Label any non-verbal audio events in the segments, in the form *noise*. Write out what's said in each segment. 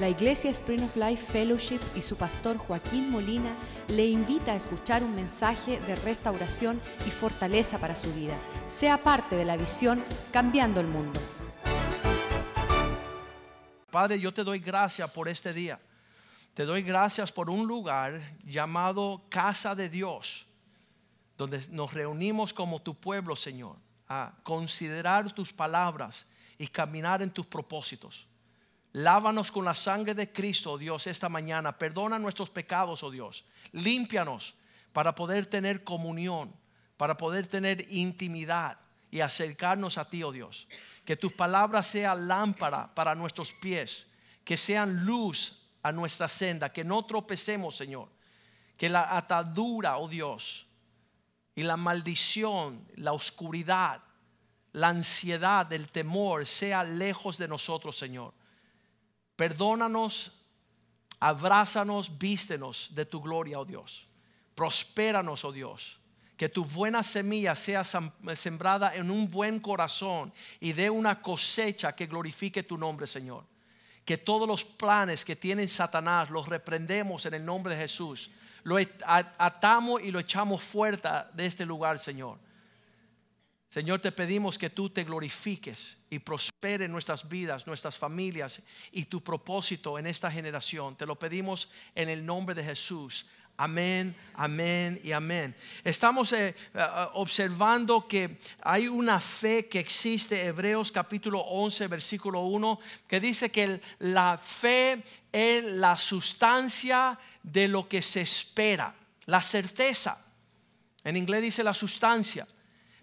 La Iglesia Spring of Life Fellowship y su pastor Joaquín Molina le invita a escuchar un mensaje de restauración y fortaleza para su vida. Sea parte de la visión Cambiando el Mundo. Padre, yo te doy gracias por este día. Te doy gracias por un lugar llamado Casa de Dios, donde nos reunimos como tu pueblo, Señor, a considerar tus palabras y caminar en tus propósitos. Lávanos con la sangre de Cristo, oh Dios, esta mañana. Perdona nuestros pecados, oh Dios. Límpianos para poder tener comunión, para poder tener intimidad y acercarnos a ti, oh Dios. Que tus palabras sean lámpara para nuestros pies, que sean luz a nuestra senda, que no tropecemos, Señor. Que la atadura, oh Dios, y la maldición, la oscuridad, la ansiedad, el temor sea lejos de nosotros, Señor Perdónanos, abrázanos, vístenos de tu gloria, oh Dios. Prospéranos, oh Dios. Que tu buena semilla sea sembrada en un buen corazón y dé una cosecha que glorifique tu nombre, Señor. Que todos los planes que tiene Satanás los reprendemos en el nombre de Jesús. Lo atamos y lo echamos fuera de este lugar, Señor Señor, te pedimos que tú te glorifiques y prospere nuestras vidas, nuestras familias y tu propósito en esta generación. Te lo pedimos en el nombre de Jesús. Amén, amén y amén. Estamos eh, eh, observando que hay una fe que existe, Hebreos capítulo 11, versículo 1, que dice que la fe es la sustancia de lo que se espera, la certeza. En inglés dice la sustancia.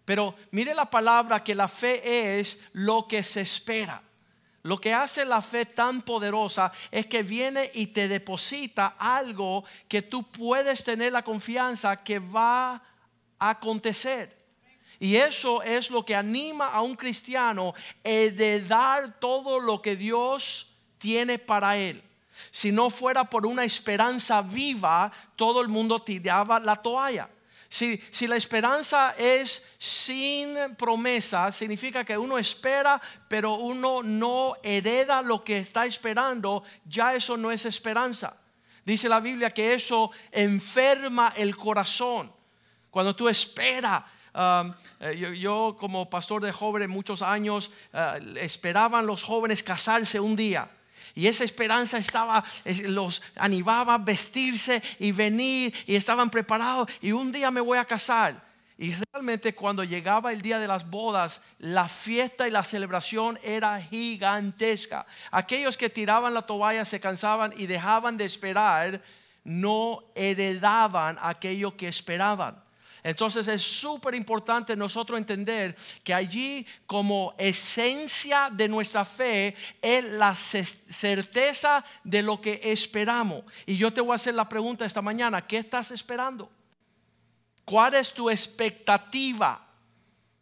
Pero mire la palabra que la fe es lo que se espera. Lo que hace la fe tan poderosa es que viene y te deposita algo que tú puedes tener la confianza que va a acontecer. Y eso es lo que anima a un cristiano a dar todo lo que Dios tiene para él. Si no fuera por una esperanza viva, todo el mundo tiraba la toalla. Si, la esperanza es sin promesa, significa que uno espera, pero uno no hereda lo que está esperando, ya eso no es esperanza. Dice la Biblia que eso enferma el corazón. Cuando tú esperas, um, eh, yo, como pastor de jóvenes muchos años, uh, esperaban los jóvenes casarse un día. Y esa esperanza estaba, los animaba a vestirse y venir y estaban preparados. Y un día me voy a casar. Y realmente cuando llegaba el día de las bodas, la fiesta y la celebración era gigantesca. Aquellos que tiraban la toalla se cansaban y dejaban de esperar, no heredaban aquello que esperaban. Entonces es súper importante nosotros entender que allí como esencia de nuestra fe es la certeza de lo que esperamos. Y yo te voy a hacer la pregunta esta mañana, ¿qué estás esperando? ¿Cuál es tu expectativa?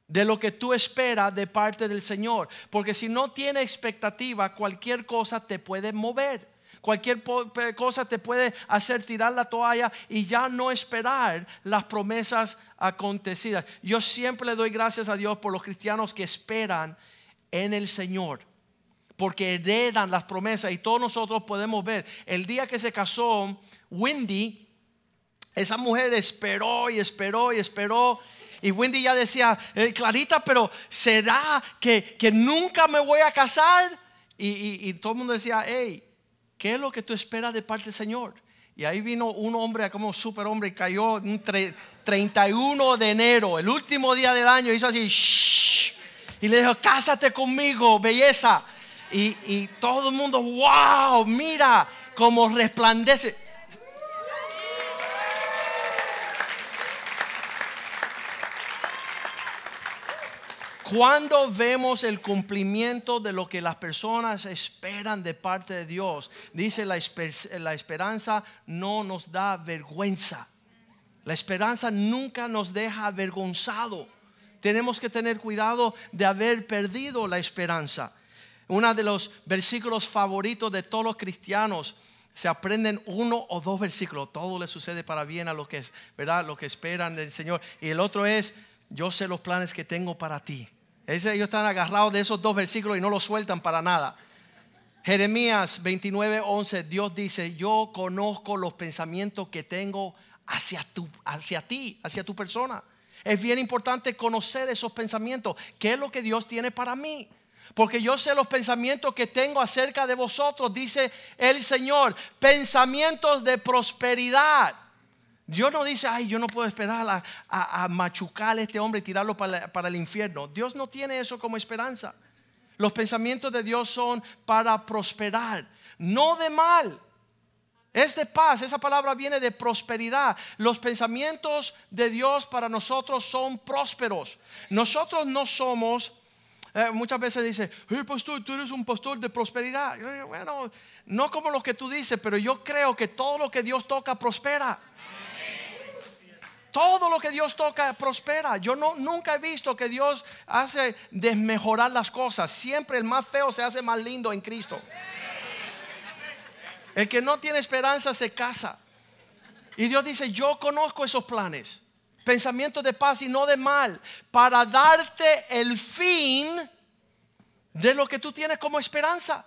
de lo que tú esperas de parte del Señor. Porque si no tiene expectativa, cualquier cosa te puede mover. Cualquier cosa te puede hacer tirar la toalla y ya no esperar las promesas acontecidas. Yo siempre le doy gracias a Dios por los cristianos que esperan en el Señor. Porque heredan las promesas y todos nosotros podemos ver. El día que se casó Wendy, esa mujer esperó y esperó y esperó. Y Wendy ya decía, eh, Clarita, pero ¿será que, nunca me voy a casar? Y, y todo el mundo decía, hey, ¿Qué es lo que tú esperas de parte del Señor? Y ahí vino un hombre como superhombre y cayó un 31 de enero, el último día del año, hizo así, y le dijo, cásate conmigo, belleza. Y, y todo el mundo, wow, mira cómo resplandece. Cuando vemos el cumplimiento de lo que las personas esperan de parte de Dios, dice la, esperanza no nos da vergüenza. La esperanza nunca nos deja avergonzado. Tenemos que tener cuidado de haber perdido la esperanza. Uno de los versículos favoritos de todos los cristianos se aprenden uno o dos versículos. Todo le sucede para bien a lo que, ¿verdad? Lo que esperan del Señor. Y el otro es, yo sé los planes que tengo para ti ellos están agarrados de esos dos versículos y no los sueltan para nada. Jeremías 29, 11, Dios dice, yo conozco los pensamientos que tengo hacia, tu, hacia ti, hacia tu persona. Es bien importante conocer esos pensamientos. ¿Qué es lo que Dios tiene para mí? Porque yo sé los pensamientos que tengo acerca de vosotros, dice el Señor. Pensamientos de prosperidad. Dios no dice, ay, yo no puedo esperar a, machucar a este hombre y tirarlo para, para el infierno. Dios no tiene eso como esperanza. Los pensamientos de Dios son para prosperar, no de mal. Es de paz, esa palabra viene de prosperidad. Los pensamientos de Dios para nosotros son prósperos. Nosotros no somos, eh, muchas veces dice, hey pastor, tú eres un pastor de prosperidad. Bueno, no como lo que tú dices, pero yo creo que todo lo que Dios toca prospera. Todo lo que Dios toca prospera. Yo no, nunca he visto que Dios hace desmejorar las cosas. Siempre el más feo se hace más lindo en Cristo. El que no tiene esperanza se casa. Y Dios dice, yo conozco esos planes. Pensamientos de paz y no de mal. Para darte el fin de lo que tú tienes como esperanza.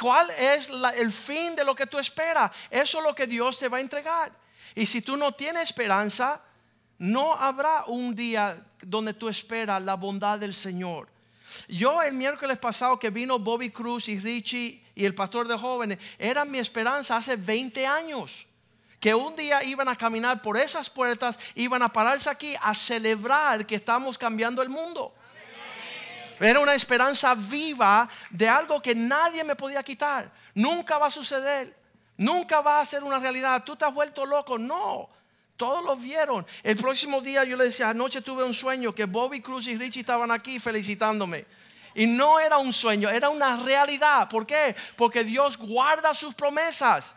¿Cuál es el fin de lo que tú esperas? Eso es lo que Dios te va a entregar. Y si tú no tienes esperanza, no habrá un día donde tú esperas la bondad del Señor. Yo el miércoles pasado que vino Bobby Cruz y Richie y el pastor de jóvenes, era mi esperanza hace 20 años. Que un día iban a caminar por esas puertas, iban a pararse aquí a celebrar que estamos cambiando el mundo. Era una esperanza viva de algo que nadie me podía quitar. Nunca va a suceder. Nunca va a ser una realidad. Tú te has vuelto loco. No. Todos lo vieron. El próximo día yo le decía, anoche tuve un sueño que Bobby Cruz y Richie estaban aquí felicitándome. Y no era un sueño, era una realidad. ¿Por qué? Porque Dios guarda sus promesas.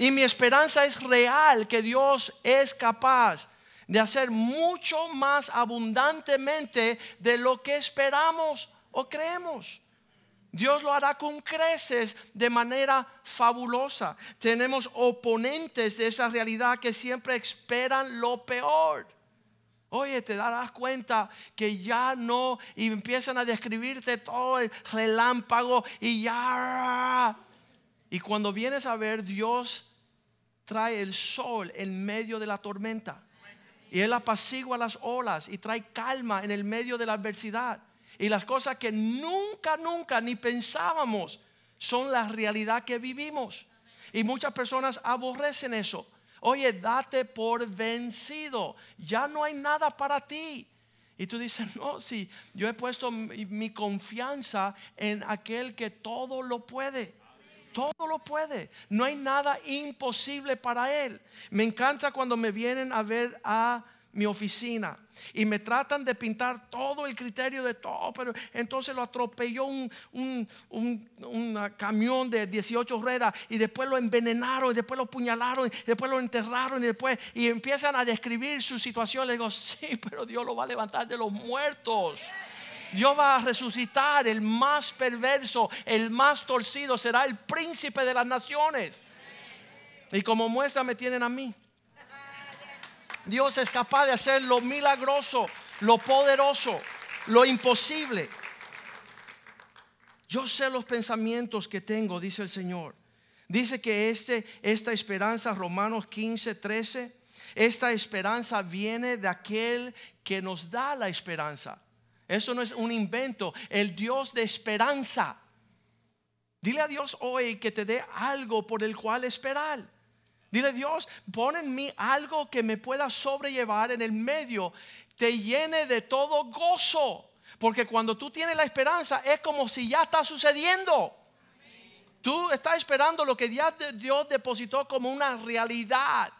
Y mi esperanza es real que Dios es capaz de hacer mucho más abundantemente de lo que esperamos o creemos. Dios lo hará con creces de manera fabulosa. Tenemos oponentes de esa realidad que siempre esperan lo peor. Oye, te darás cuenta que ya no, y empiezan a describirte todo el relámpago y ya. Y cuando vienes a ver, Dios trae el sol en medio de la tormenta. Y Él apacigua las olas y trae calma en el medio de la adversidad. Y las cosas que nunca, nunca ni pensábamos son la realidad que vivimos. Y muchas personas aborrecen eso. Oye, date por vencido. Ya no hay nada para ti. Y tú dices, *laughs* no, si yo he puesto mi, mi, confianza en aquel que todo lo puede. Todo lo puede. No hay nada imposible para él. Me encanta cuando me vienen a ver a mi oficina y me tratan de pintar todo el criterio de todo, pero entonces lo atropelló un, un, camión de 18 ruedas y después lo envenenaron y después lo puñalaron y después lo enterraron y después y empiezan a describir su situación. Le digo, sí, pero Dios lo va a levantar de los muertos. Dios va a resucitar el más perverso, el más torcido, será el príncipe de las naciones. Y como muestra me tienen a mí. Dios es capaz de hacer lo milagroso, lo poderoso, lo imposible. Yo sé los pensamientos que tengo, dice el Señor. Dice que este, esta esperanza, Romanos 15, 13, esta esperanza viene de aquel que nos da la esperanza. Eso no es un invento, el Dios de esperanza. Dile a Dios hoy que te dé algo por el cual esperar. Dile Dios, pon en mí algo que me pueda sobrellevar en el medio, te llene de todo gozo. Porque cuando tú tienes la esperanza es como si ya está sucediendo. Tú estás esperando lo que Dios depositó como una realidad.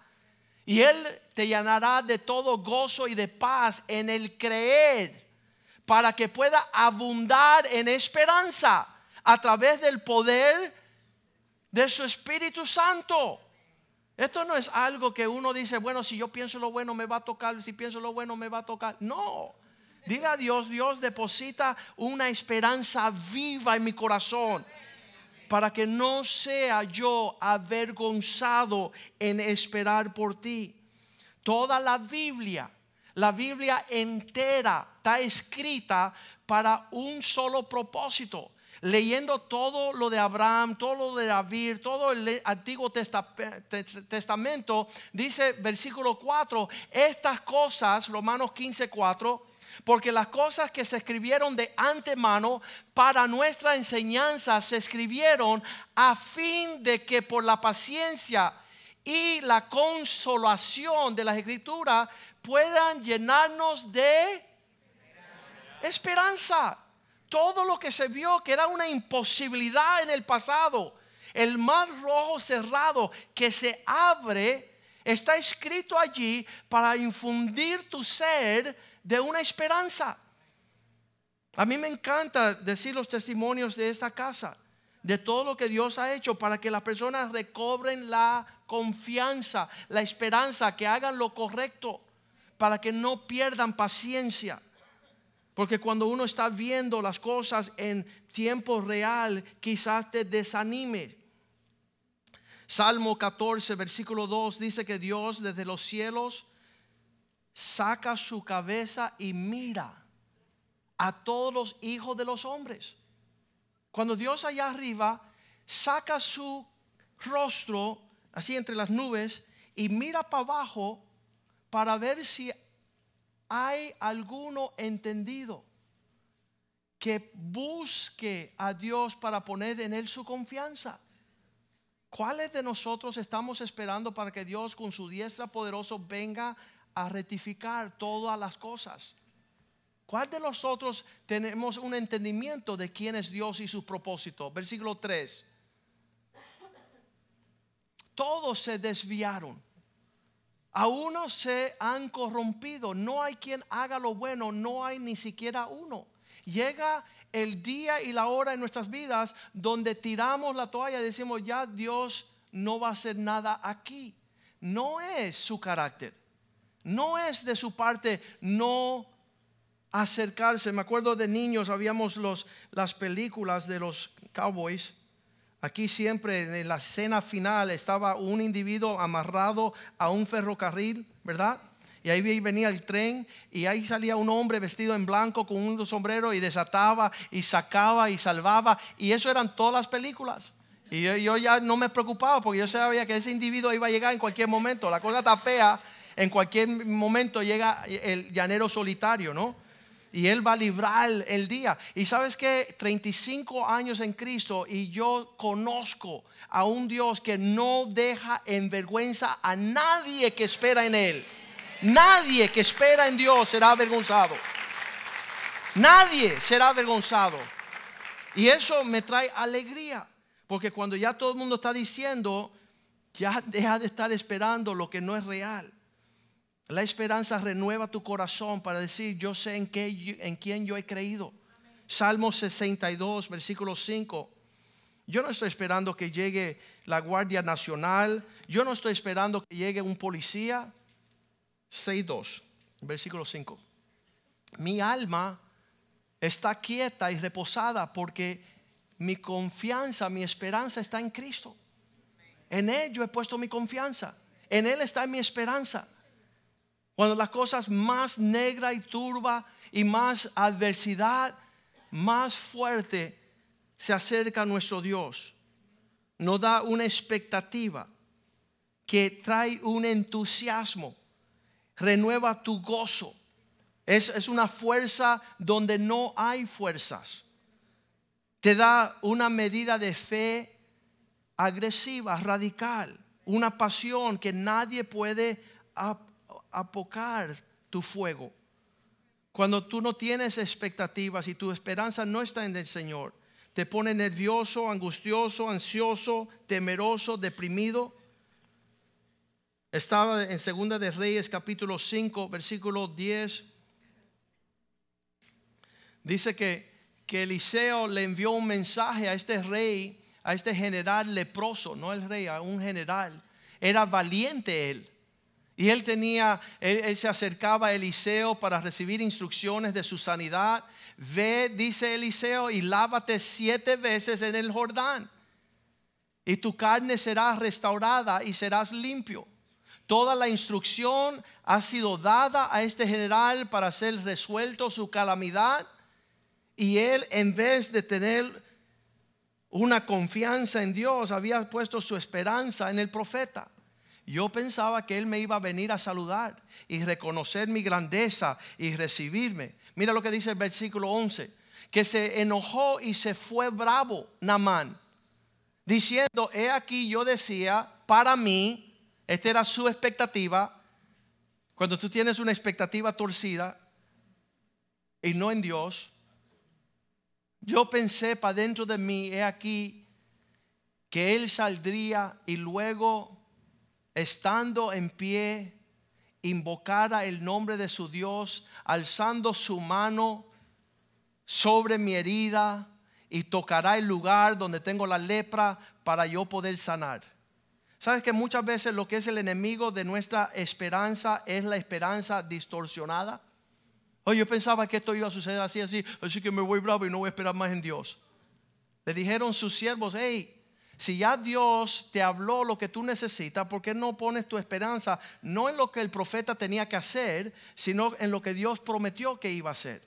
Y Él te llenará de todo gozo y de paz en el creer para que pueda abundar en esperanza a través del poder de su Espíritu Santo. Esto no es algo que uno dice, bueno, si yo pienso lo bueno me va a tocar, si pienso lo bueno me va a tocar. No. Dile a Dios, Dios deposita una esperanza viva en mi corazón para que no sea yo avergonzado en esperar por ti. Toda la Biblia, la Biblia entera está escrita para un solo propósito leyendo todo lo de Abraham, todo lo de David, todo el Antiguo Testamento, dice versículo 4, estas cosas, Romanos 15, 4, porque las cosas que se escribieron de antemano para nuestra enseñanza se escribieron a fin de que por la paciencia y la consolación de las escrituras puedan llenarnos de esperanza. Todo lo que se vio que era una imposibilidad en el pasado, el mar rojo cerrado que se abre, está escrito allí para infundir tu ser de una esperanza. A mí me encanta decir los testimonios de esta casa, de todo lo que Dios ha hecho para que las personas recobren la confianza, la esperanza, que hagan lo correcto, para que no pierdan paciencia. Porque cuando uno está viendo las cosas en tiempo real, quizás te desanime. Salmo 14, versículo 2 dice que Dios desde los cielos saca su cabeza y mira a todos los hijos de los hombres. Cuando Dios allá arriba saca su rostro así entre las nubes y mira para abajo para ver si hay alguno entendido que busque a Dios para poner en él su confianza. ¿Cuáles de nosotros estamos esperando para que Dios con su diestra poderoso venga a rectificar todas las cosas? ¿Cuál de nosotros tenemos un entendimiento de quién es Dios y su propósito? Versículo 3. Todos se desviaron. A uno se han corrompido. No hay quien haga lo bueno. No hay ni siquiera uno. Llega el día y la hora en nuestras vidas donde tiramos la toalla y decimos, ya Dios no va a hacer nada aquí. No es su carácter. No es de su parte no acercarse. Me acuerdo de niños, habíamos los, las películas de los cowboys. Aquí siempre en la escena final estaba un individuo amarrado a un ferrocarril, ¿verdad? Y ahí venía el tren y ahí salía un hombre vestido en blanco con un sombrero y desataba y sacaba y salvaba. Y eso eran todas las películas. Y yo, yo, ya no me preocupaba porque yo sabía que ese individuo iba a llegar en cualquier momento. La cosa está fea, en cualquier momento llega el llanero solitario, ¿no? Y Él va a librar el día. Y sabes que 35 años en Cristo y yo conozco a un Dios que no deja en vergüenza a nadie que espera en Él. Nadie que espera en Dios será avergonzado. Nadie será avergonzado. Y eso me trae alegría. Porque cuando ya todo el mundo está diciendo, ya deja de estar esperando lo que no es real. La esperanza renueva tu corazón para decir, yo sé en, qué, en quién yo he creído. Salmo 62, versículo 5. Yo no estoy esperando que llegue la Guardia Nacional. Yo no estoy esperando que llegue un policía. 6.2, versículo 5. Mi alma está quieta y reposada porque mi confianza, mi esperanza está en Cristo. En Él yo he puesto mi confianza. En Él está mi esperanza. Cuando las cosas más negra y turba y más adversidad, más fuerte se acerca a nuestro Dios. Nos da una expectativa que trae un entusiasmo, renueva tu gozo. Es, es una fuerza donde no hay fuerzas. Te da una medida de fe agresiva, radical, una pasión que nadie puede apocar tu fuego. Cuando tú no tienes expectativas y tu esperanza no está en el Señor, te pone nervioso, angustioso, ansioso, temeroso, deprimido. Estaba en Segunda de Reyes capítulo 5, versículo 10. Dice que, que Eliseo le envió un mensaje a este rey, a este general leproso, no el rey, a un general. Era valiente él. Y él tenía, él, se acercaba a Eliseo para recibir instrucciones de su sanidad. Ve, dice Eliseo, y lávate siete veces en el Jordán. Y tu carne será restaurada y serás limpio. Toda la instrucción ha sido dada a este general para ser resuelto su calamidad. Y él, en vez de tener una confianza en Dios, había puesto su esperanza en el profeta. Yo pensaba que él me iba a venir a saludar y reconocer mi grandeza y recibirme. Mira lo que dice el versículo 11, que se enojó y se fue bravo Namán, diciendo, he aquí yo decía, para mí, esta era su expectativa, cuando tú tienes una expectativa torcida y no en Dios, yo pensé para dentro de mí, he aquí, que él saldría y luego, estando en pie, invocara el nombre de su Dios, alzando su mano sobre mi herida y tocará el lugar donde tengo la lepra para yo poder sanar. ¿Sabes que muchas veces lo que es el enemigo de nuestra esperanza es la esperanza distorsionada? Oye, yo pensaba que esto iba a suceder así, así, así que me voy bravo y no voy a esperar más en Dios. Le dijeron sus siervos, hey, si ya Dios te habló lo que tú necesitas, ¿por qué no pones tu esperanza no en lo que el profeta tenía que hacer, sino en lo que Dios prometió que iba a hacer?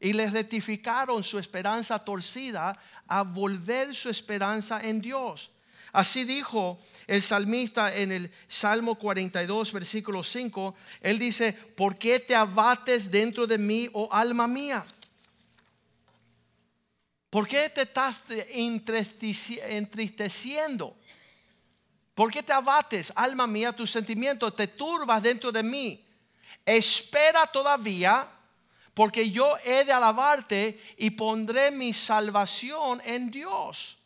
Y le rectificaron su esperanza torcida a volver su esperanza en Dios. Así dijo el salmista en el Salmo 42, versículo 5. Él dice, ¿por qué te abates dentro de mí, oh alma mía? ¿Por qué te estás entristeciendo? ¿Por qué te abates, alma mía, tus sentimientos te turbas dentro de mí? Espera todavía, porque yo he de alabarte y pondré mi salvación en Dios.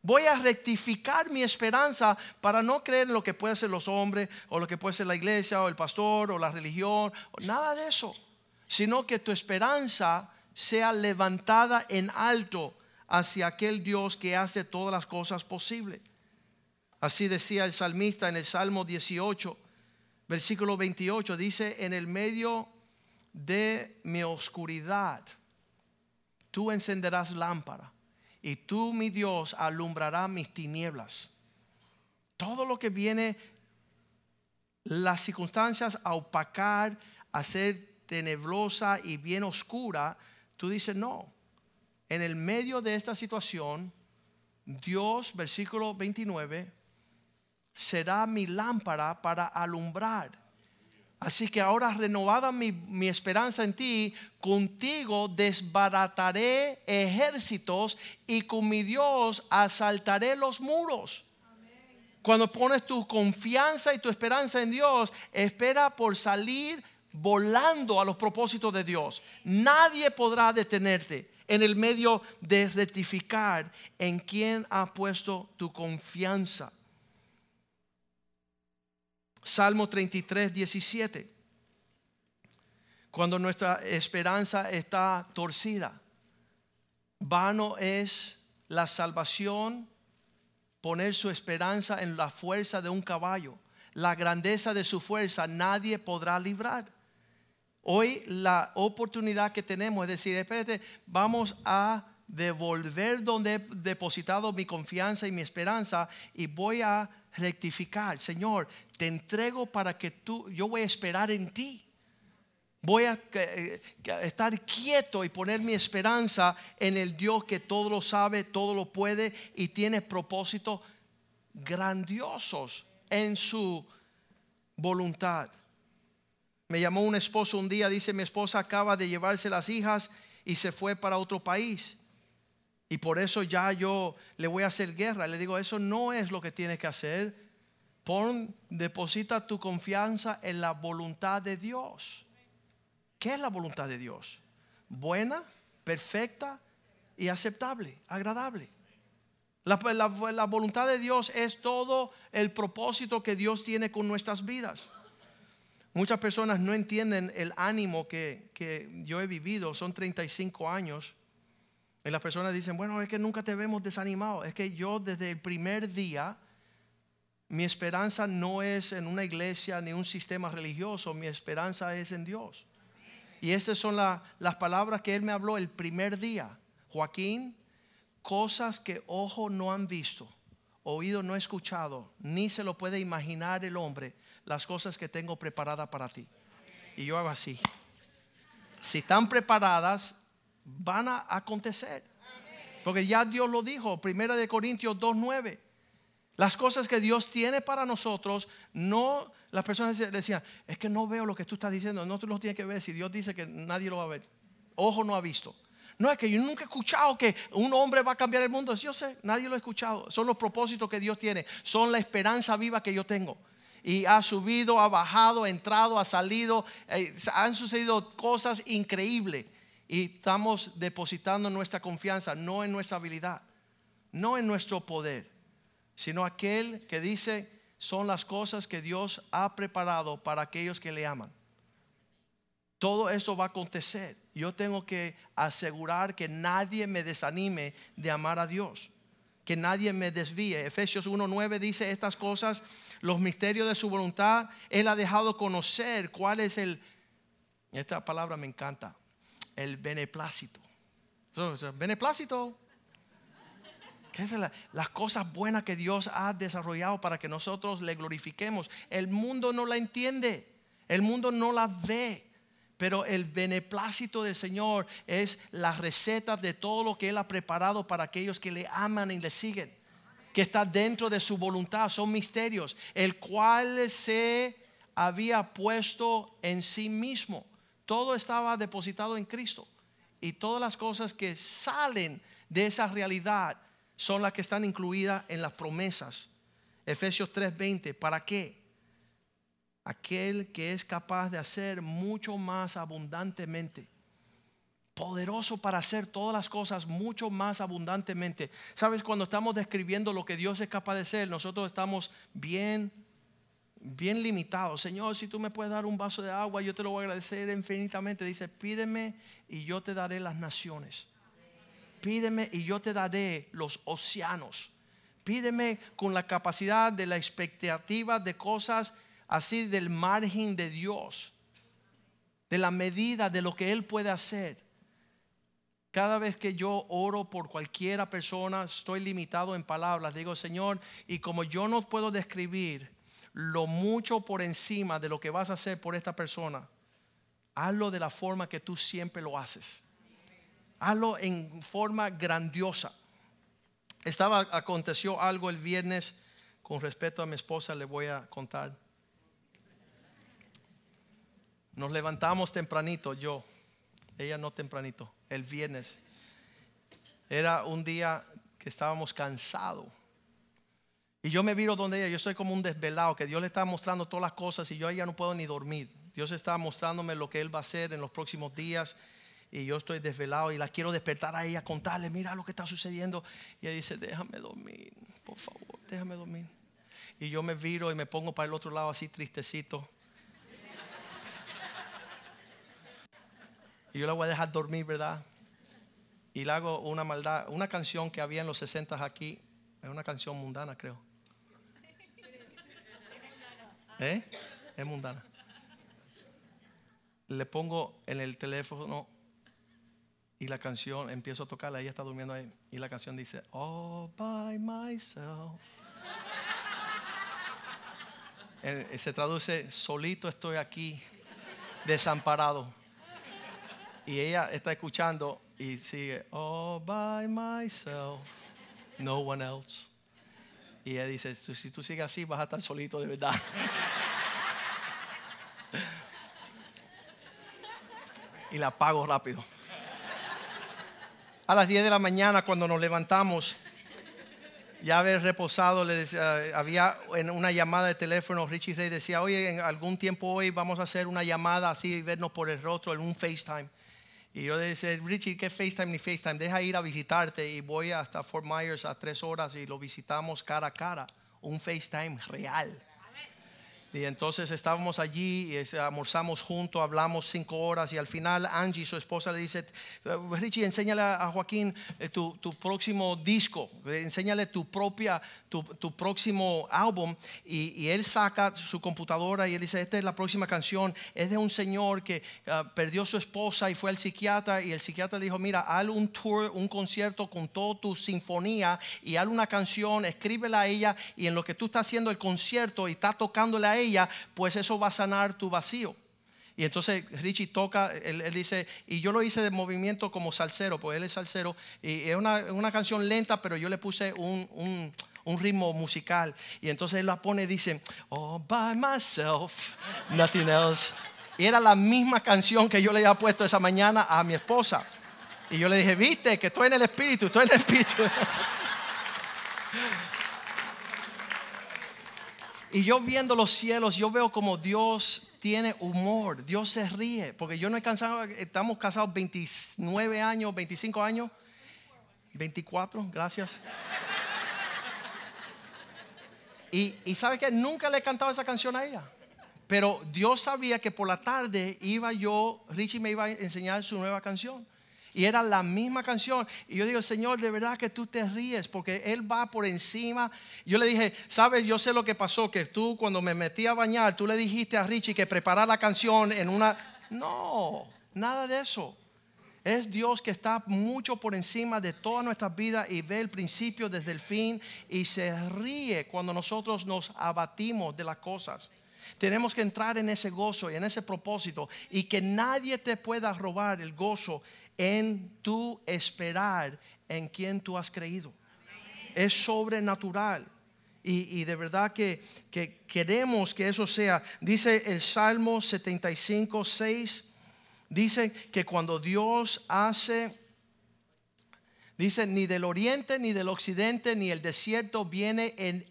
Voy a rectificar mi esperanza para no creer en lo que puede ser los hombres o lo que puede ser la iglesia o el pastor o la religión, nada de eso, sino que tu esperanza sea levantada en alto hacia aquel Dios que hace todas las cosas posibles. Así decía el salmista en el Salmo 18, versículo 28, dice, en el medio de mi oscuridad, tú encenderás lámpara y tú, mi Dios, alumbrará mis tinieblas. Todo lo que viene, las circunstancias a opacar, a ser tenebrosa y bien oscura, tú dices, no, en el medio de esta situación, Dios, versículo 29, será mi lámpara para alumbrar. Así que ahora renovada mi, esperanza en ti, contigo desbarataré ejércitos y con mi Dios asaltaré los muros. Cuando pones tu confianza y tu esperanza en Dios, espera por salir volando a los propósitos de Dios. Nadie podrá detenerte en el medio de rectificar en quien ha puesto tu confianza. Salmo 33, 17. Cuando nuestra esperanza está torcida, vano es la salvación poner su esperanza en la fuerza de un caballo. La grandeza de su fuerza nadie podrá librar. Hoy la oportunidad que tenemos es decir, espérate, vamos a devolver donde he depositado mi confianza y mi esperanza y voy a rectificar. Señor, te entrego para que tú, yo voy a esperar en ti. Voy a eh, estar quieto y poner mi esperanza en el Dios que todo lo sabe, todo lo puede y tiene propósitos grandiosos en su voluntad. Me llamó un esposo un día, dice, mi esposa acaba de llevarse las hijas y se fue para otro país. Y por eso ya yo le voy a hacer guerra. Le digo, eso no es lo que tienes que hacer. Pon, deposita tu confianza en la voluntad de Dios. ¿Qué es la voluntad de Dios? Buena, perfecta y aceptable, agradable. La, la, voluntad de Dios es todo el propósito que Dios tiene con nuestras vidas. Muchas personas no entienden el ánimo que, que yo he vivido. Son 35 años y las personas dicen, bueno, es que nunca te vemos desanimado. Es que yo desde el primer día, mi esperanza no es en una iglesia ni un sistema religioso, mi esperanza es en Dios. Y esas son las palabras que Él me habló el primer día. Joaquín, cosas que ojo no han visto, oído no escuchado, ni se lo puede imaginar el hombre, las cosas que tengo preparadas para ti. Y yo hago así. Si están preparadas, van a acontecer. Porque ya Dios lo dijo, Primera de Corintios 2.9. Las cosas que Dios tiene para nosotros, no, las personas decían, es que no veo lo que tú estás diciendo, no tú lo tienes que ver, si Dios dice que nadie lo va a ver, ojo no ha visto. No es que yo nunca he escuchado que un hombre va a cambiar el mundo, yo sé, nadie lo ha escuchado, son los propósitos que Dios tiene, son la esperanza viva que yo tengo. Y ha subido, ha bajado, ha entrado, ha salido, eh, han sucedido cosas increíbles. Y estamos depositando nuestra confianza no en nuestra habilidad, no en nuestro poder, sino aquel que dice son las cosas que Dios ha preparado para aquellos que le aman. Todo eso va a acontecer. Yo tengo que asegurar que nadie me desanime de amar a Dios, que nadie me desvíe. Efesios 1.9 dice estas cosas, los misterios de su voluntad, Él ha dejado conocer cuál es el, esta palabra me encanta, el beneplácito. beneplácito ¿Qué es las cosas buenas que Dios ha desarrollado para que nosotros le glorifiquemos? El mundo no la entiende, el mundo no la ve. Pero el beneplácito del Señor es la receta de todo lo que Él ha preparado para aquellos que le aman y le siguen. Que está dentro de su voluntad, son misterios, el cual se había puesto en sí mismo. Todo estaba depositado en Cristo. Y todas las cosas que salen de esa realidad son las que están incluidas en las promesas. Efesios 3:20, ¿para qué? Aquel que es capaz de hacer mucho más abundantemente. Poderoso para hacer todas las cosas mucho más abundantemente. Sabes, cuando estamos describiendo lo que Dios es capaz de hacer, nosotros estamos bien, bien limitados. Señor, si tú me puedes dar un vaso de agua, yo te lo voy a agradecer infinitamente. Dice, pídeme y yo te daré las naciones pídeme y yo te daré los océanos. Pídeme con la capacidad de la expectativa de cosas así del margen de Dios, de la medida de lo que Él puede hacer. Cada vez que yo oro por cualquiera persona, estoy limitado en palabras. Digo, Señor, y como yo no puedo describir lo mucho por encima de lo que vas a hacer por esta persona, hazlo de la forma que tú siempre lo haces hazlo en forma grandiosa. Estaba, aconteció algo el viernes con respecto a mi esposa, le voy a contar. Nos levantamos tempranito, yo, ella no tempranito, el viernes. Era un día que estábamos cansados. Y yo me viro donde ella, yo soy como un desvelado, que Dios le está mostrando todas las cosas y yo ya no puedo ni dormir. Dios está mostrándome lo que Él va a hacer en los próximos días y yo estoy desvelado y la quiero despertar a ella, contarle, mira lo que está sucediendo. Y ella dice, déjame dormir, por favor, déjame dormir. Y yo me viro y me pongo para el otro lado así tristecito. Y yo la voy a dejar dormir, ¿verdad? Y le hago una maldad, una canción que había en los 60 aquí, es una canción mundana, creo. *laughs* ¿Eh? Es mundana. Le pongo en el teléfono y la canción, empiezo a tocarla, ella está durmiendo ahí. Y la canción dice, All by myself. *laughs* Se traduce, solito estoy aquí, desamparado. Y ella está escuchando y sigue, All by myself, no one else. Y ella dice, si tú sigues así, vas a estar solito de verdad. y la apago rápido a las 10 de la mañana cuando nos levantamos, ya haber reposado, le decía, había en una llamada de teléfono, Richie Rey decía, oye, en algún tiempo hoy vamos a hacer una llamada así y vernos por el rostro en un FaceTime. Y yo le decía, Richie, ¿qué FaceTime ni FaceTime? Deja ir a visitarte y voy hasta Fort Myers a tres horas y lo visitamos cara a cara. Un FaceTime real. Y entonces estábamos allí, y almorzamos juntos, hablamos cinco horas y al final Angie, su esposa, le dice, Richie, enséñale a Joaquín eh, tu, tu próximo disco, enséñale tu propia, tu, tu próximo álbum. Y, y, él saca su computadora y él dice, esta es la próxima canción, es de un señor que uh, perdió su esposa y fue al psiquiatra y el psiquiatra le dijo, mira, haz un tour, un concierto con toda tu sinfonía y haz una canción, escríbela a ella y en lo que tú estás haciendo el concierto y estás tocándole a ella, pues eso va a sanar tu vacío. Y entonces Richie toca, él, dice, y yo lo hice de movimiento como salsero, pues él es salsero. Y es una, canción lenta, pero yo le puse un, ritmo musical. Y entonces él la pone dice, Oh, by myself, nothing else. Y era la misma canción que yo le había puesto esa mañana a mi esposa. Y yo le dije, viste, que estoy en el espíritu, estoy en el espíritu. *laughs* y yo viendo los cielos, yo veo como Dios tiene humor, Dios se ríe, porque yo no he cansado, estamos casados 29 años, 25 años, 24, gracias. Y, sabe que nunca le he cantado esa canción a ella. Pero Dios sabía que por la tarde iba yo, Richie me iba a enseñar su nueva canción. Y era la misma canción. Y yo digo, Señor, de verdad que tú te ríes porque Él va por encima. Yo le dije, sabes, yo sé lo que pasó, que tú cuando me metí a bañar, tú le dijiste a Richie que preparara la canción en una... No, nada de eso. Es Dios que está mucho por encima de toda nuestra vida y ve el principio desde el fin y se ríe cuando nosotros nos abatimos de las cosas. Tenemos que entrar en ese gozo y en ese propósito y que nadie te pueda robar el gozo en tu esperar en quien tú has creído. Es sobrenatural. Y, de verdad que, queremos que eso sea. Dice el Salmo 75, 6. Dice que cuando Dios hace, dice, ni del oriente, ni del occidente, ni el desierto viene en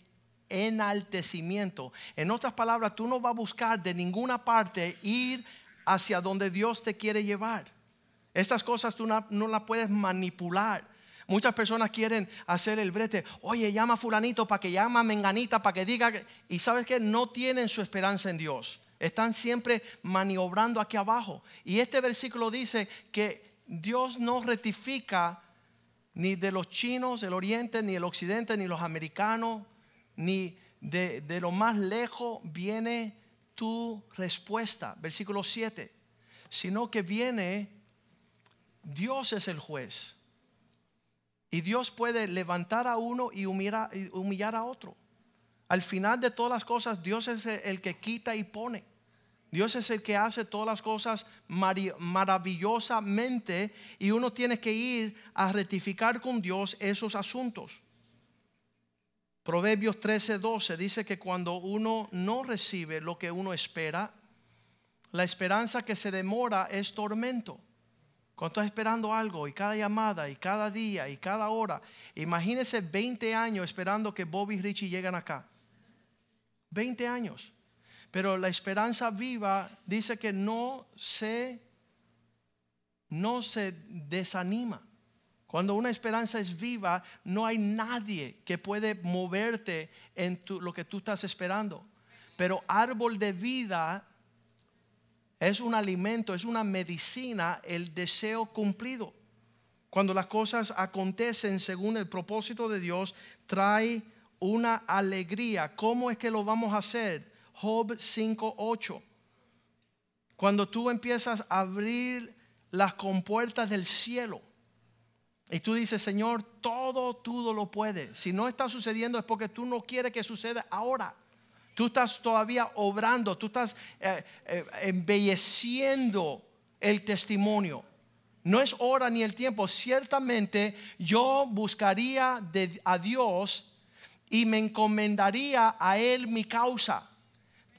enaltecimiento. En otras palabras, tú no vas a buscar de ninguna parte ir hacia donde Dios te quiere llevar. Estas cosas tú no, las puedes manipular. Muchas personas quieren hacer el brete. Oye, llama a fulanito para que llama a menganita para que diga. Y sabes que no tienen su esperanza en Dios. Están siempre maniobrando aquí abajo. Y este versículo dice que Dios no rectifica ni de los chinos, el oriente, ni el occidente, ni los americanos, ni de, de lo más lejos viene tu respuesta. Versículo 7. Sino que viene Dios es el juez. Y Dios puede levantar a uno y humillar, a otro. Al final de todas las cosas, Dios es el que quita y pone. Dios es el que hace todas las cosas maravillosamente y uno tiene que ir a rectificar con Dios esos asuntos. Proverbios 13, 12 dice que cuando uno no recibe lo que uno espera, la esperanza que se demora es tormento. Cuando estás esperando algo y cada llamada y cada día y cada hora, imagínese 20 años esperando que Bobby y Richie lleguen acá. 20 años. Pero la esperanza viva dice que no se no se desanima. Cuando una esperanza es viva, no hay nadie que puede moverte en lo que tú estás esperando. Pero árbol de vida es un alimento, es una medicina el deseo cumplido. Cuando las cosas acontecen según el propósito de Dios, trae una alegría. ¿Cómo es que lo vamos a hacer? Job 5:8. Cuando tú empiezas a abrir las compuertas del cielo y tú dices, Señor, todo tú lo puedes. Si no está sucediendo es porque tú no quieres que suceda ahora. Tú estás todavía obrando, tú estás eh, eh, embelleciendo el testimonio. No es hora ni el tiempo. Ciertamente yo buscaría a Dios y me encomendaría a Él mi causa.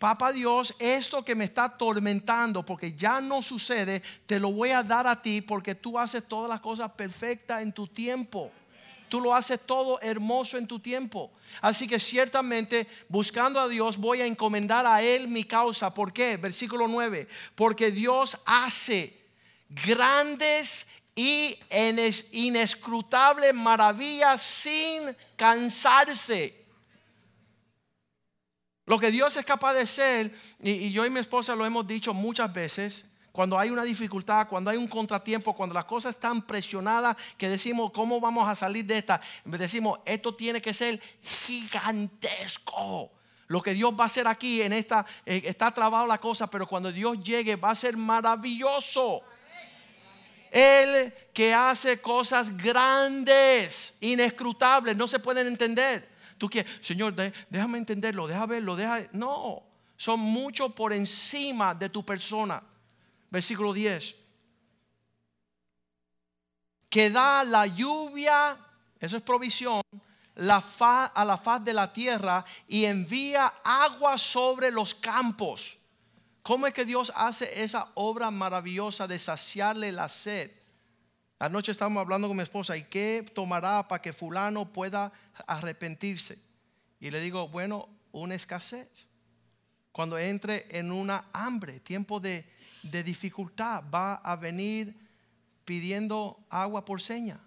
Papa Dios, esto que me está atormentando, porque ya no sucede, te lo voy a dar a ti porque tú haces todas las cosas perfectas en tu tiempo tú lo haces todo hermoso en tu tiempo. Así que ciertamente buscando a Dios voy a encomendar a Él mi causa. ¿Por qué? Versículo 9. Porque Dios hace grandes y inescrutables maravillas sin cansarse. Lo que Dios es capaz de hacer, y, yo y mi esposa lo hemos dicho muchas veces, cuando hay una dificultad, cuando hay un contratiempo, cuando las cosas están presionadas, que decimos, ¿cómo vamos a salir de esta? Decimos, esto tiene que ser gigantesco. Lo que Dios va a hacer aquí en esta, eh, está trabado la cosa, pero cuando Dios llegue va a ser maravilloso. Él que hace cosas grandes, inescrutables, no se pueden entender. Tú quieres, Señor, déjame entenderlo, déjame verlo, deja. No, son mucho por encima de tu persona Versículo 10. Que da la lluvia, eso es provisión, la a la faz de la tierra y envía agua sobre los campos. ¿Cómo es que Dios hace esa obra maravillosa de saciarle la sed? Anoche estábamos hablando con mi esposa, ¿y qué tomará para que fulano pueda arrepentirse? Y le digo, bueno, una escasez. Cuando entre en una hambre, tiempo de, de dificultad, va a venir pidiendo agua por seña.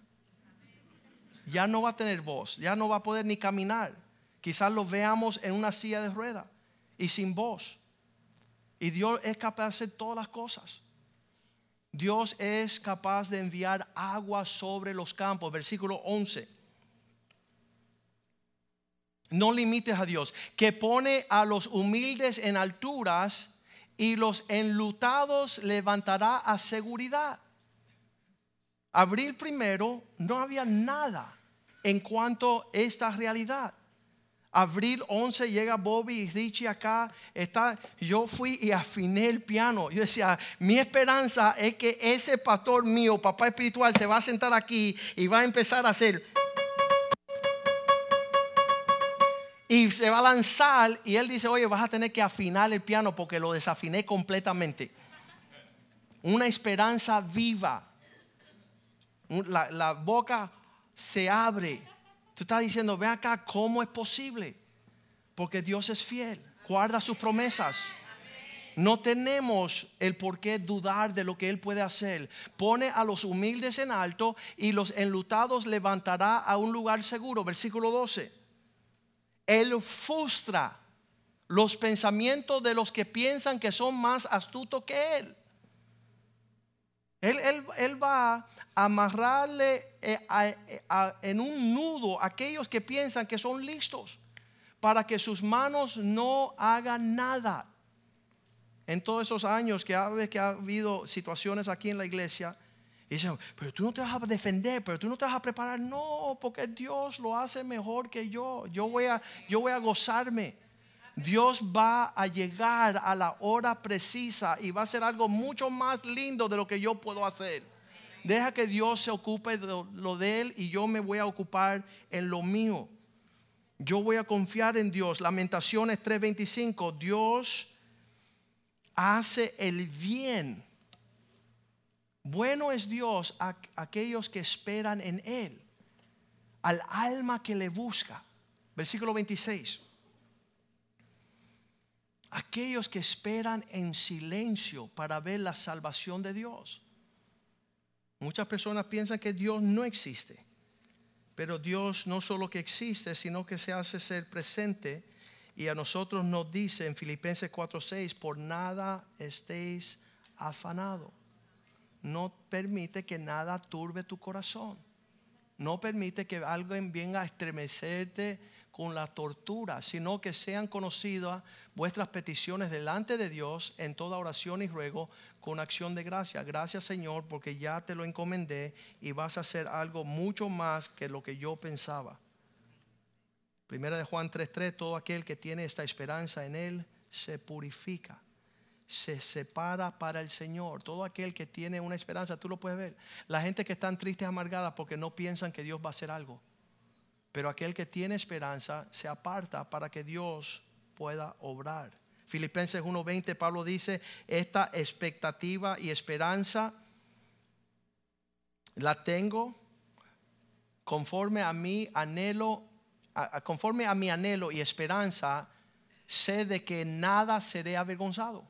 Ya no va a tener voz, ya no va a poder ni caminar. Quizás lo veamos en una silla de rueda y sin voz. Y Dios es capaz de hacer todas las cosas. Dios es capaz de enviar agua sobre los campos. Versículo 11. No limites a Dios, que pone a los humildes en alturas y los enlutados levantará a seguridad. Abril primero no había nada en cuanto a esta realidad. Abril 11 llega Bobby y Richie acá. Está, yo fui y afiné el piano. Yo decía, mi esperanza es que ese pastor mío, papá espiritual, se va a sentar aquí y va a empezar a hacer. Y se va a lanzar y él dice, oye, vas a tener que afinar el piano porque lo desafiné completamente. Una esperanza viva. La, la boca se abre Tú estás diciendo, ve acá, ¿cómo es posible? Porque Dios es fiel, guarda sus promesas. No tenemos el por qué dudar de lo que Él puede hacer. Pone a los humildes en alto y los enlutados levantará a un lugar seguro. Versículo 12. Él frustra los pensamientos de los que piensan que son más astutos que Él. Él, va a amarrarle eh, eh, en un nudo a aquellos que piensan que son listos para que sus manos no hagan nada. En todos esos años que ha, habido situaciones aquí en la iglesia, dicen, pero tú no te vas a defender, pero tú no te vas a preparar. No, porque Dios lo hace mejor que yo. Yo voy a gozarme. Dios va a llegar a la hora precisa y va a ser algo mucho más lindo de lo que yo puedo hacer. Deja que Dios se ocupe de lo de Él y yo me voy a ocupar en lo mío. Yo voy a confiar en Dios. Lamentaciones 3:25. Dios hace el bien. Bueno es Dios a aquellos que esperan en Él, al alma que le busca. Versículo 26 aquellos que esperan en silencio para ver la salvación de Dios. Muchas personas piensan que Dios no existe, pero Dios no solo que existe, sino que se hace ser presente y a nosotros nos dice en Filipenses 4:6, por nada estéis afanados. No permite que nada turbe tu corazón. No permite que alguien venga a estremecerte con la tortura, sino que sean conocidas vuestras peticiones delante de Dios en toda oración y ruego con acción de gracia. Gracias Señor porque ya te lo encomendé y vas a hacer algo mucho más que lo que yo pensaba. Primera de Juan 3:3, todo aquel que tiene esta esperanza en Él se purifica, se separa para el Señor. Todo aquel que tiene una esperanza, tú lo puedes ver. La gente que están tristes, amargadas porque no piensan que Dios va a hacer algo. Pero aquel que tiene esperanza se aparta para que Dios pueda obrar. Filipenses 1:20 Pablo dice, esta expectativa y esperanza la tengo conforme a mi anhelo, conforme a mi anhelo y esperanza, sé de que nada seré avergonzado.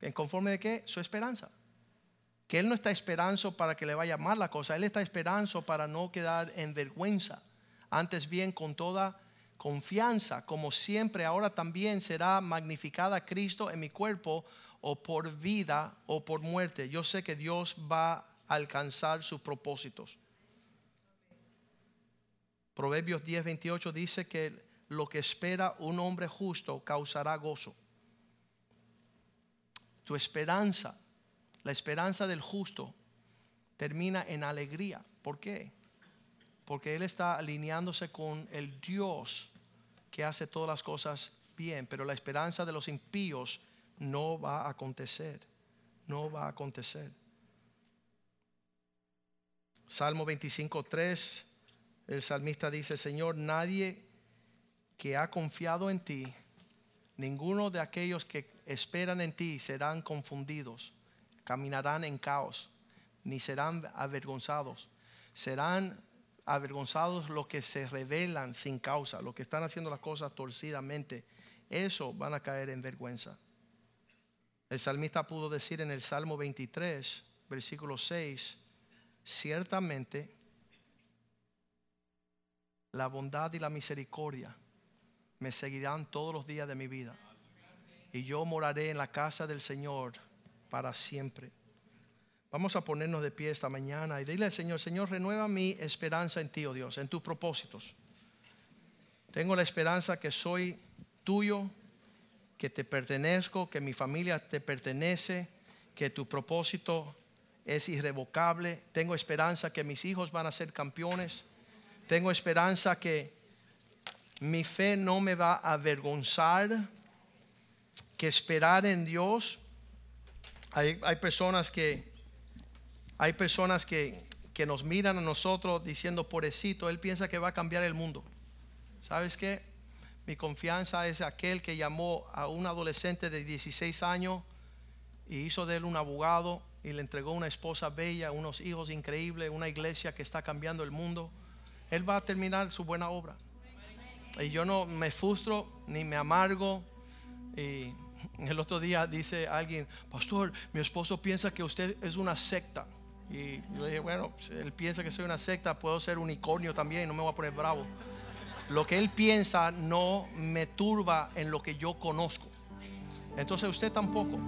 ¿En conforme de qué? Su esperanza. Que Él no está esperando para que le vaya mal la cosa, Él está esperando para no quedar en vergüenza antes bien con toda confianza, como siempre ahora también será magnificada Cristo en mi cuerpo, o por vida o por muerte. Yo sé que Dios va a alcanzar sus propósitos. Proverbios 10, 28 dice que lo que espera un hombre justo causará gozo. Tu esperanza, la esperanza del justo, termina en alegría. ¿Por qué? Porque Él está alineándose con el Dios que hace todas las cosas bien, pero la esperanza de los impíos no va a acontecer, no va a acontecer. Salmo 25.3, el salmista dice, Señor, nadie que ha confiado en ti, ninguno de aquellos que esperan en ti serán confundidos, caminarán en caos, ni serán avergonzados. Serán avergonzados los que se rebelan sin causa, los que están haciendo las cosas torcidamente. Eso van a caer en vergüenza. El salmista pudo decir en el Salmo 23, versículo 6, ciertamente la bondad y la misericordia me seguirán todos los días de mi vida. Y yo moraré en la casa del Señor para siempre. Vamos a ponernos de pie esta mañana y dile al Señor, Señor, renueva mi esperanza en ti, oh Dios, en tus propósitos. Tengo la esperanza que soy tuyo, que te pertenezco, que mi familia te pertenece, que tu propósito es irrevocable. Tengo esperanza que mis hijos van a ser campeones. Tengo esperanza que mi fe no me va a avergonzar, que esperar en Dios. Hay, personas que hay personas que, que nos miran a nosotros diciendo, pobrecito, él piensa que va a cambiar el mundo. ¿Sabes qué? Mi confianza es aquel que llamó a un adolescente de 16 años y hizo de él un abogado y le entregó una esposa bella, unos hijos increíbles, una iglesia que está cambiando el mundo. Él va a terminar su buena obra. Y yo no me frustro ni me amargo. Y el otro día dice alguien, pastor, mi esposo piensa que usted es una secta. Y yo dije, bueno, si él piensa que soy una secta, puedo ser unicornio también, no me voy a poner bravo. Lo que él piensa no me turba en lo que yo conozco. Entonces usted tampoco.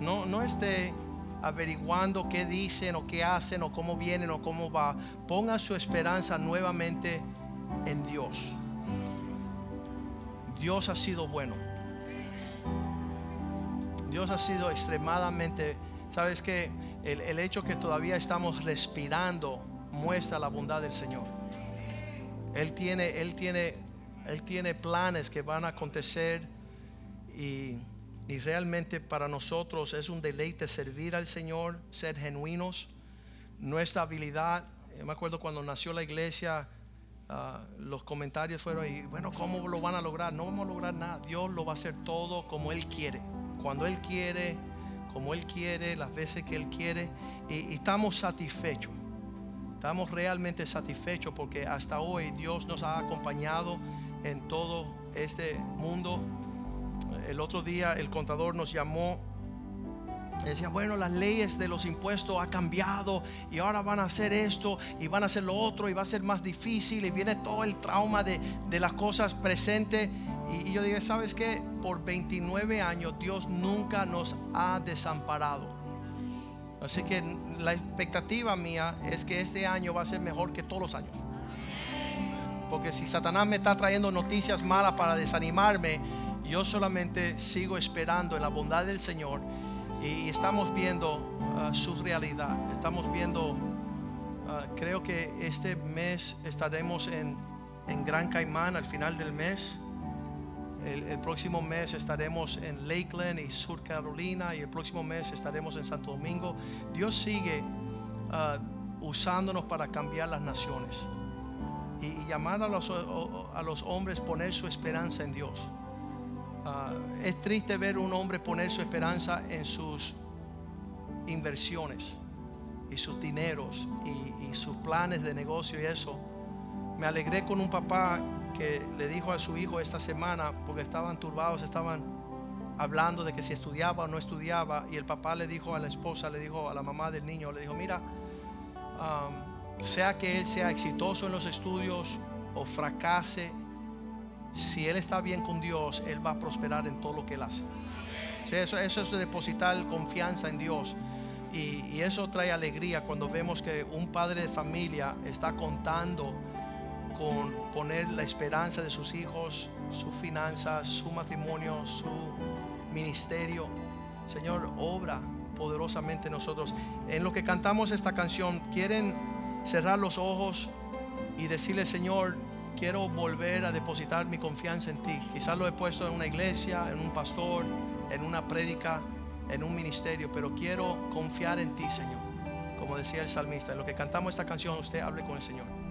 No, no esté averiguando qué dicen o qué hacen o cómo vienen o cómo va. Ponga su esperanza nuevamente en Dios. Dios ha sido bueno. Dios ha sido extremadamente, sabes que el, el hecho que todavía estamos respirando muestra la bondad del Señor. Él tiene, él tiene, él tiene planes que van a acontecer y y realmente para nosotros es un deleite servir al Señor, ser genuinos. Nuestra habilidad, me acuerdo cuando nació la iglesia, ah, los comentarios fueron, y bueno, ¿cómo lo van a lograr? No vamos a lograr nada. Dios lo va a hacer todo como Él quiere. Cuando Él quiere, como Él quiere, las veces que Él quiere. y estamos satisfechos. Estamos realmente satisfechos porque hasta hoy Dios nos ha acompañado en todo este mundo el otro día el contador nos llamó. Decía, bueno, las leyes de los impuestos ha cambiado y ahora van a hacer esto y van a hacer lo otro y va a ser más difícil y viene todo el trauma de, las cosas presentes. Y, yo dije, ¿sabes qué? Por 29 años Dios nunca nos ha desamparado. Así que la expectativa mía es que este año va a ser mejor que todos los años. Porque si Satanás me está trayendo noticias malas para desanimarme, yo solamente sigo esperando en la bondad del Señor y estamos viendo uh, su realidad. Estamos viendo, uh, creo que este mes estaremos en, Gran Caimán al final del mes. El, próximo mes estaremos en Lakeland y Sur Carolina y el próximo mes estaremos en Santo Domingo. Dios sigue uh, usándonos para cambiar las naciones y, llamar a los, a los hombres poner su esperanza en Dios. Ah, es triste ver un hombre poner su esperanza en sus inversiones y sus dineros y, sus planes de negocio y eso. Me alegré con un papá que le dijo a su hijo esta semana, porque estaban turbados, estaban hablando de que si estudiaba o no estudiaba, y el papá le dijo a la esposa, le dijo a la mamá del niño, le dijo, mira, sea que él sea exitoso en los estudios o fracase si él está bien con Dios, él va a prosperar en todo lo que él hace. eso, eso es depositar confianza en Dios. Y, eso trae alegría cuando vemos que un padre de familia está contando con poner la esperanza de sus hijos, sus finanzas, su matrimonio, su ministerio. Señor, obra poderosamente nosotros. En lo que cantamos esta canción, quieren cerrar los ojos y decirle, Señor, quiero volver a depositar mi confianza en ti. Quizás lo he puesto en una iglesia, en un pastor, en una prédica, en un ministerio, pero quiero confiar en ti, Señor. Como decía el salmista, en lo que cantamos esta canción, usted hable con el Señor.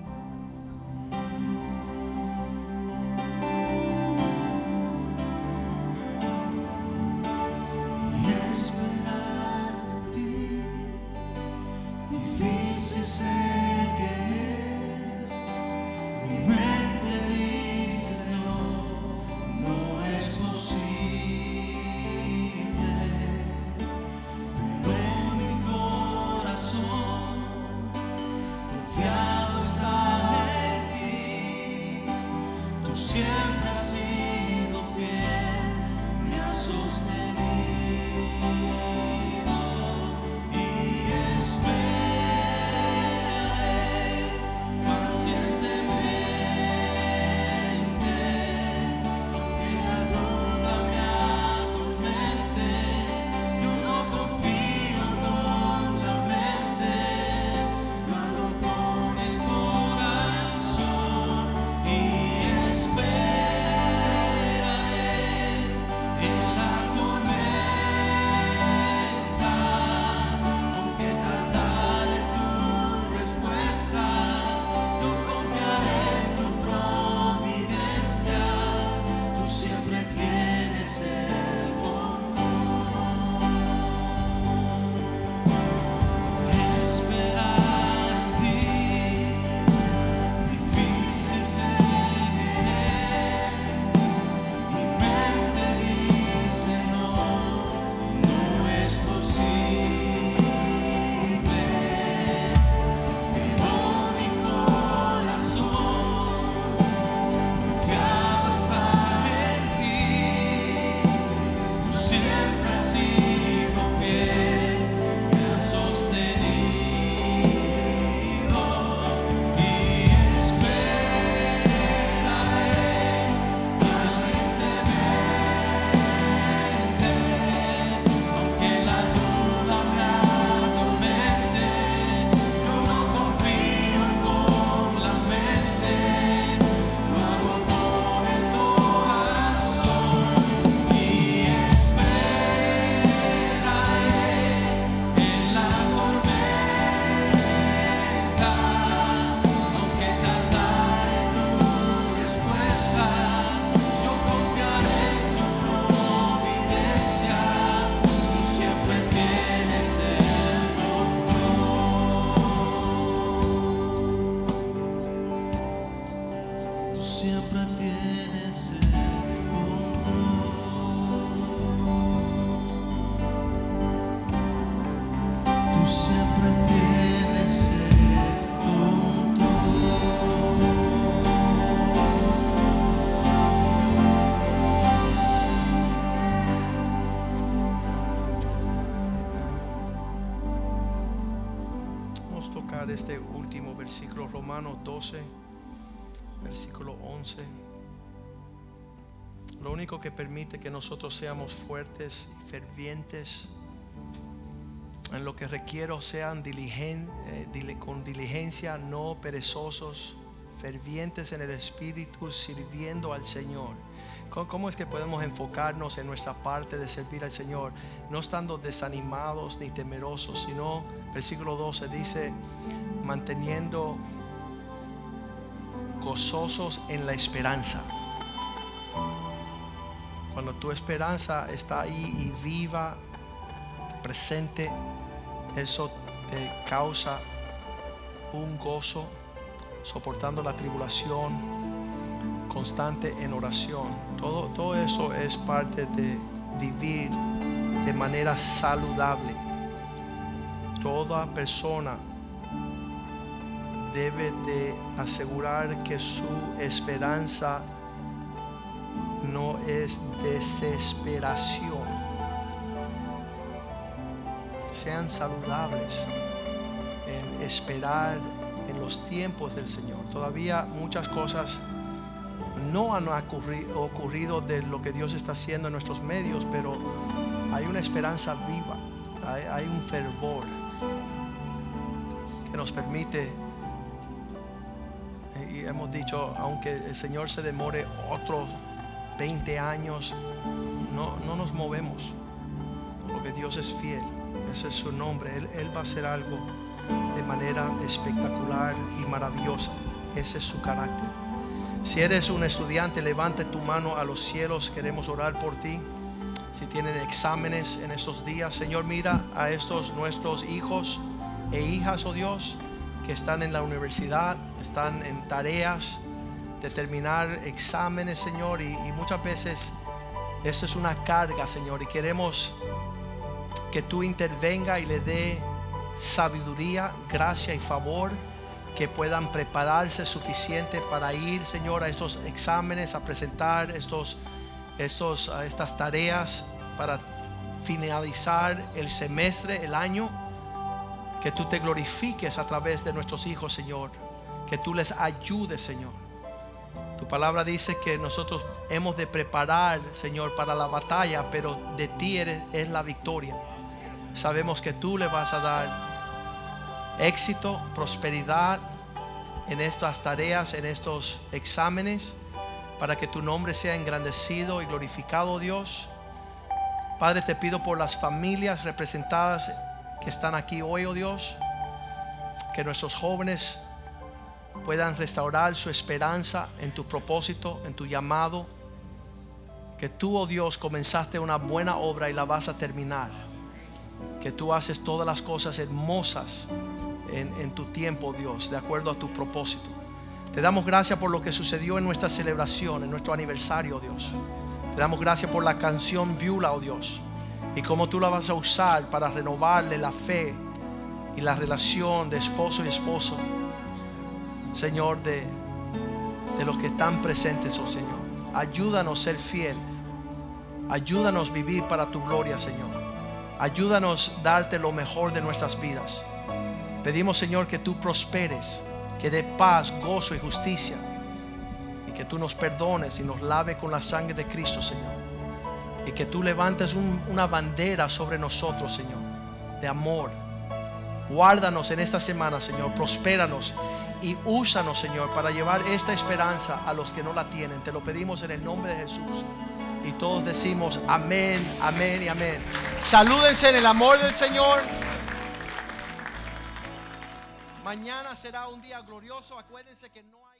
Tocar este último versículo, Romanos 12, versículo 11. Lo único que permite que nosotros seamos fuertes y fervientes en lo que requiero sean diligen- eh, con diligencia, no perezosos, fervientes en el Espíritu, sirviendo al Señor. ¿Cómo, es que podemos enfocarnos en nuestra parte de servir al Señor? No estando desanimados ni temerosos, sino, versículo 12 dice, manteniendo gozosos en la esperanza. Cuando tu esperanza está ahí y viva, presente, eso te causa un gozo, soportando la tribulación, constante en oración. Todo, todo eso es parte de vivir de manera saludable. Toda persona debe de asegurar que su esperanza no es desesperación. Sean saludables en esperar en los tiempos del Señor. Todavía muchas cosas no han ocurri- ocurrido de lo que Dios está haciendo en nuestros medios, pero hay una esperanza viva, hay, un fervor que nos permite, y hemos dicho, aunque el Señor se demore otros 20 años, no, no nos movemos. porque Dios es fiel. Ese es su nombre. Él va a hacer algo de manera espectacular y maravillosa. Ese es su carácter. Si eres un estudiante, levante tu mano a los cielos. Queremos orar por ti. Si tienen exámenes en estos días, Señor, mira a estos nuestros hijos e hijas, oh Dios, que están en la universidad, están en tareas de terminar exámenes, Señor, y, y muchas veces eso es una carga, Señor, y queremos que tú intervenga y le dé sabiduría, gracia y favor, que puedan prepararse suficiente para ir, Señor, a estos exámenes, a presentar estos, estos, estas tareas, para finalizar el semestre, el año. Que tú te glorifiques a través de nuestros hijos, Señor. Que tú les ayudes, Señor. Tu palabra dice que nosotros hemos de preparar, Señor, para la batalla, pero de ti es la victoria. Sabemos que tú le vas a dar éxito, prosperidad en estas tareas, en estos exámenes, para que tu nombre sea engrandecido y glorificado, Dios. Padre, te pido por las familias representadas que están aquí hoy, oh Dios, que nuestros jóvenes puedan restaurar su esperanza en tu propósito, en tu llamado, que tú, oh Dios, comenzaste una buena obra y la vas a terminar, que tú haces todas las cosas hermosas en, tu tiempo, Dios, de acuerdo a tu propósito. Te damos gracias por lo que sucedió en nuestra celebración, en nuestro aniversario, Dios. Te damos gracias por la canción Viula, oh Dios, y cómo tú la vas a usar para renovarle la fe y la relación de esposo y esposo Señor, de, de los que están presentes, oh Señor. Ayúdanos a ser fiel. Ayúdanos a vivir para tu gloria, Señor. Ayúdanos a darte lo mejor de nuestras vidas. Pedimos, Señor, que tú prosperes, que dé paz, gozo y justicia. Y que tú nos perdones y nos lave con la sangre de Cristo, Señor. Y que tú levantes un- una bandera sobre nosotros, Señor, de amor. Guárdanos en esta semana, Señor. Prospéranos y úsanos, Señor, para llevar esta esperanza a los que no la tienen. Te lo pedimos en el nombre de Jesús. Y todos decimos amén, amén y amén. Salúdense en el amor del Señor. Mañana será un día glorioso. Acuérdense que no.